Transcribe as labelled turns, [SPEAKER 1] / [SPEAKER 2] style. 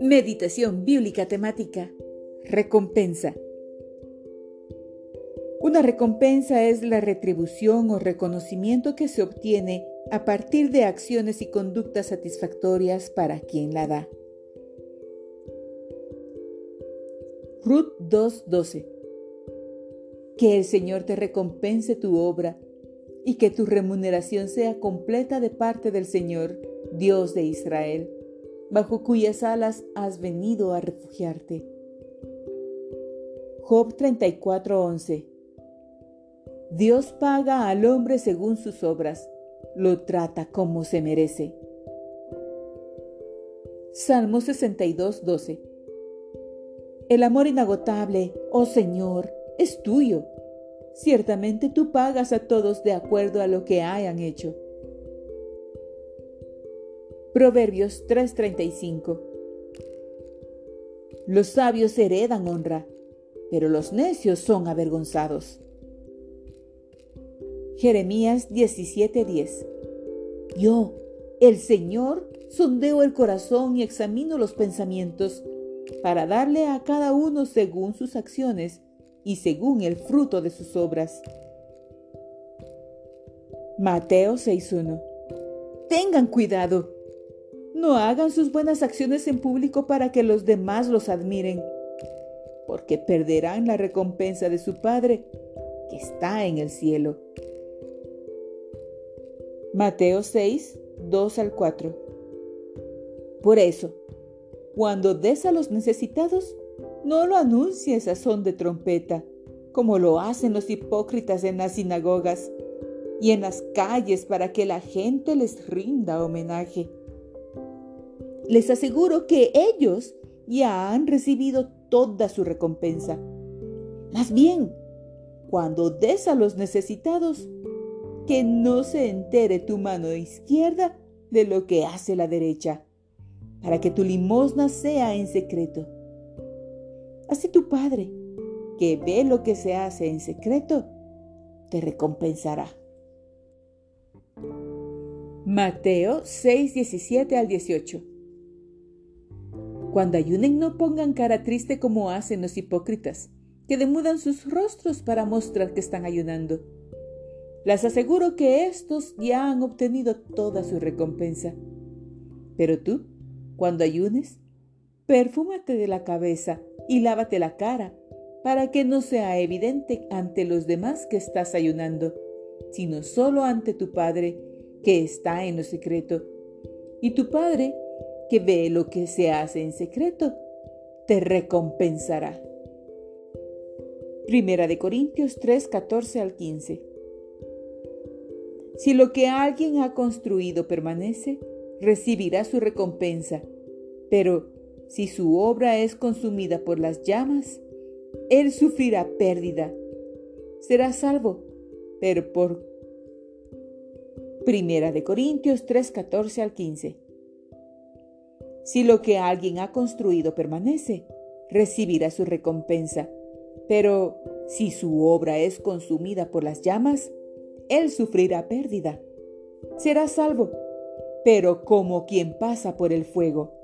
[SPEAKER 1] Meditación bíblica temática. Recompensa. Una recompensa es la retribución o reconocimiento que se obtiene a partir de acciones y conductas satisfactorias para quien la da. Ruth 2.12 Que el Señor te recompense tu obra y que tu remuneración sea completa de parte del Señor, Dios de Israel, bajo cuyas alas has venido a refugiarte. Job 34:11 Dios paga al hombre según sus obras, lo trata como se merece. Salmo 62:12 El amor inagotable, oh Señor, es tuyo. Ciertamente tú pagas a todos de acuerdo a lo que hayan hecho. Proverbios 3:35 Los sabios heredan honra, pero los necios son avergonzados. Jeremías 17:10 Yo, el Señor, sondeo el corazón y examino los pensamientos para darle a cada uno según sus acciones y según el fruto de sus obras. Mateo 6:1 Tengan cuidado. No hagan sus buenas acciones en público para que los demás los admiren, porque perderán la recompensa de su Padre que está en el cielo. Mateo 6, 2 al 4. Por eso, cuando des a los necesitados, no lo anuncies a son de trompeta, como lo hacen los hipócritas en las sinagogas y en las calles para que la gente les rinda homenaje. Les aseguro que ellos ya han recibido toda su recompensa. Más bien, cuando des a los necesitados, que no se entere tu mano izquierda de lo que hace la derecha, para que tu limosna sea en secreto. Así tu Padre, que ve lo que se hace en secreto, te recompensará. Mateo 6, 17 al 18. Cuando ayunen no pongan cara triste como hacen los hipócritas, que demudan sus rostros para mostrar que están ayunando las aseguro que estos ya han obtenido toda su recompensa. Pero tú, cuando ayunes, perfúmate de la cabeza y lávate la cara, para que no sea evidente ante los demás que estás ayunando, sino solo ante tu Padre que está en lo secreto. Y tu Padre, que ve lo que se hace en secreto, te recompensará. Primera de Corintios 3, 14 al 15. Si lo que alguien ha construido permanece, recibirá su recompensa. Pero si su obra es consumida por las llamas, él sufrirá pérdida. Será salvo, pero por Primera de Corintios 3, 14 al 15. Si lo que alguien ha construido permanece, recibirá su recompensa. Pero si su obra es consumida por las llamas, él sufrirá pérdida. Será salvo, pero como quien pasa por el fuego.